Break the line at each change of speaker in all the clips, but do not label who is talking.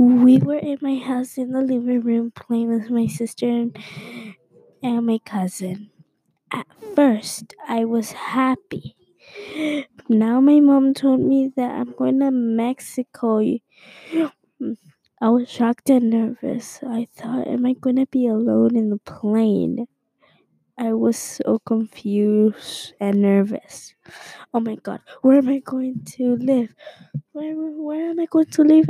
we were in my house in the living room playing with my sister and, and my cousin. At first, I was happy. Now my mom told me that I'm going to Mexico. I was shocked and nervous. I thought, am I going to be alone in the plane? I was so confused and nervous. Oh my god, where am I going to live? Where, where am I going to live?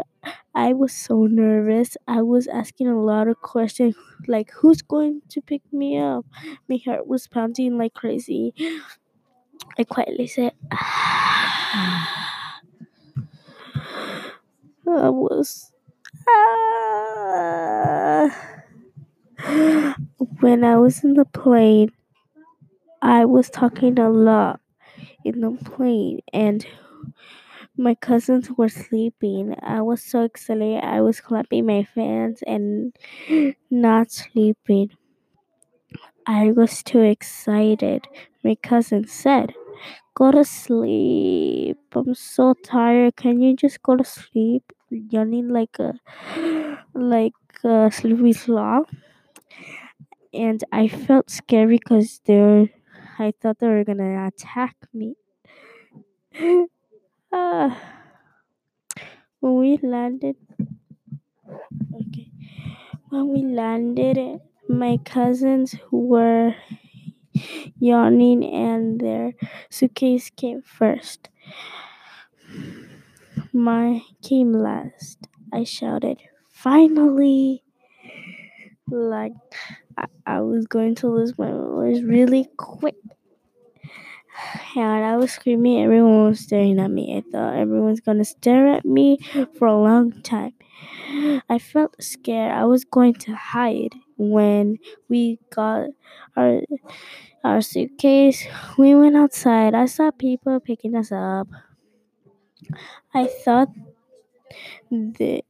I was so nervous. I was asking a lot of questions like, who's going to pick me up? My heart was pounding like crazy. I quietly said, I was. Ah. When I was in the plane, I was talking a lot in the plane, and my cousins were sleeping. I was so excited. I was clapping my fans and not sleeping. I was too excited. My cousin said, Go to sleep. I'm so tired. Can you just go to sleep? Yawning like a like a sleepy sloth and I felt scary because they're. I thought they were gonna attack me. uh, when we landed, okay, when we landed, my cousins were yawning, and their suitcase came first. My came last. I shouted, "Finally!" Like I, was going to lose my voice really quick. And I was screaming, everyone was staring at me. I thought everyone's gonna stare at me for a long time. I felt scared. I was going to hide when we got our our suitcase. We went outside. I saw people picking us up. I thought that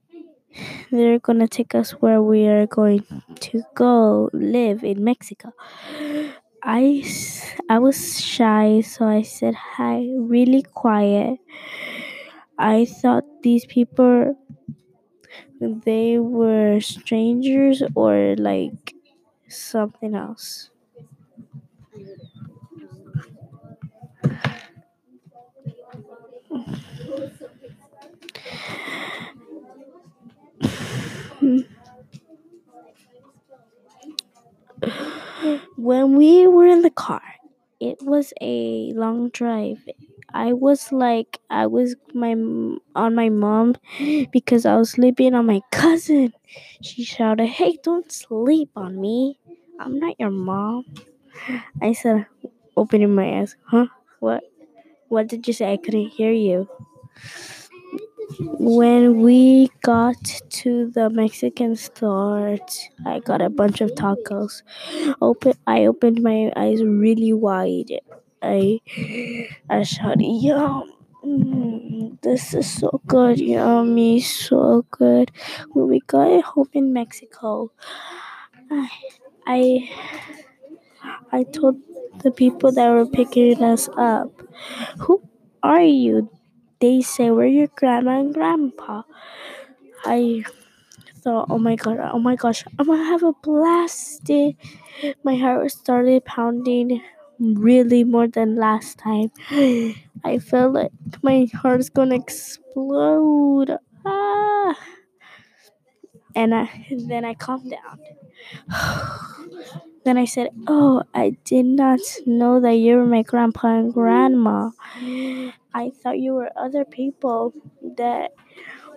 they're gonna take us where we are going to go live in Mexico. I, I was shy, so I said hi really quiet. I thought these people they were strangers or like something else. When we were in the car, it was a long drive. I was like I was my on my mom because I was sleeping on my cousin. She shouted, "Hey, don't sleep on me. I'm not your mom." I said, opening my eyes, "Huh? What? What did you say? I couldn't hear you." When we got to the Mexican store, I got a bunch of tacos. Open, I opened my eyes really wide. I, I shouted, "Yum! Mm, this is so good, yummy, so good." When we got home in Mexico, I, I, I told the people that were picking us up, "Who are you?" They say we're your grandma and grandpa. I thought, oh my god, oh my gosh, I'm gonna have a blast. My heart started pounding really more than last time. I felt like my heart is gonna explode. Ah. And I, then I calmed down. then I said, Oh, I did not know that you were my grandpa and grandma. I thought you were other people that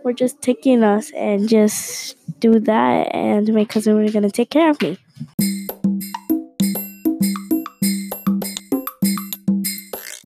were just taking us and just do that, and my cousin was gonna take care of me.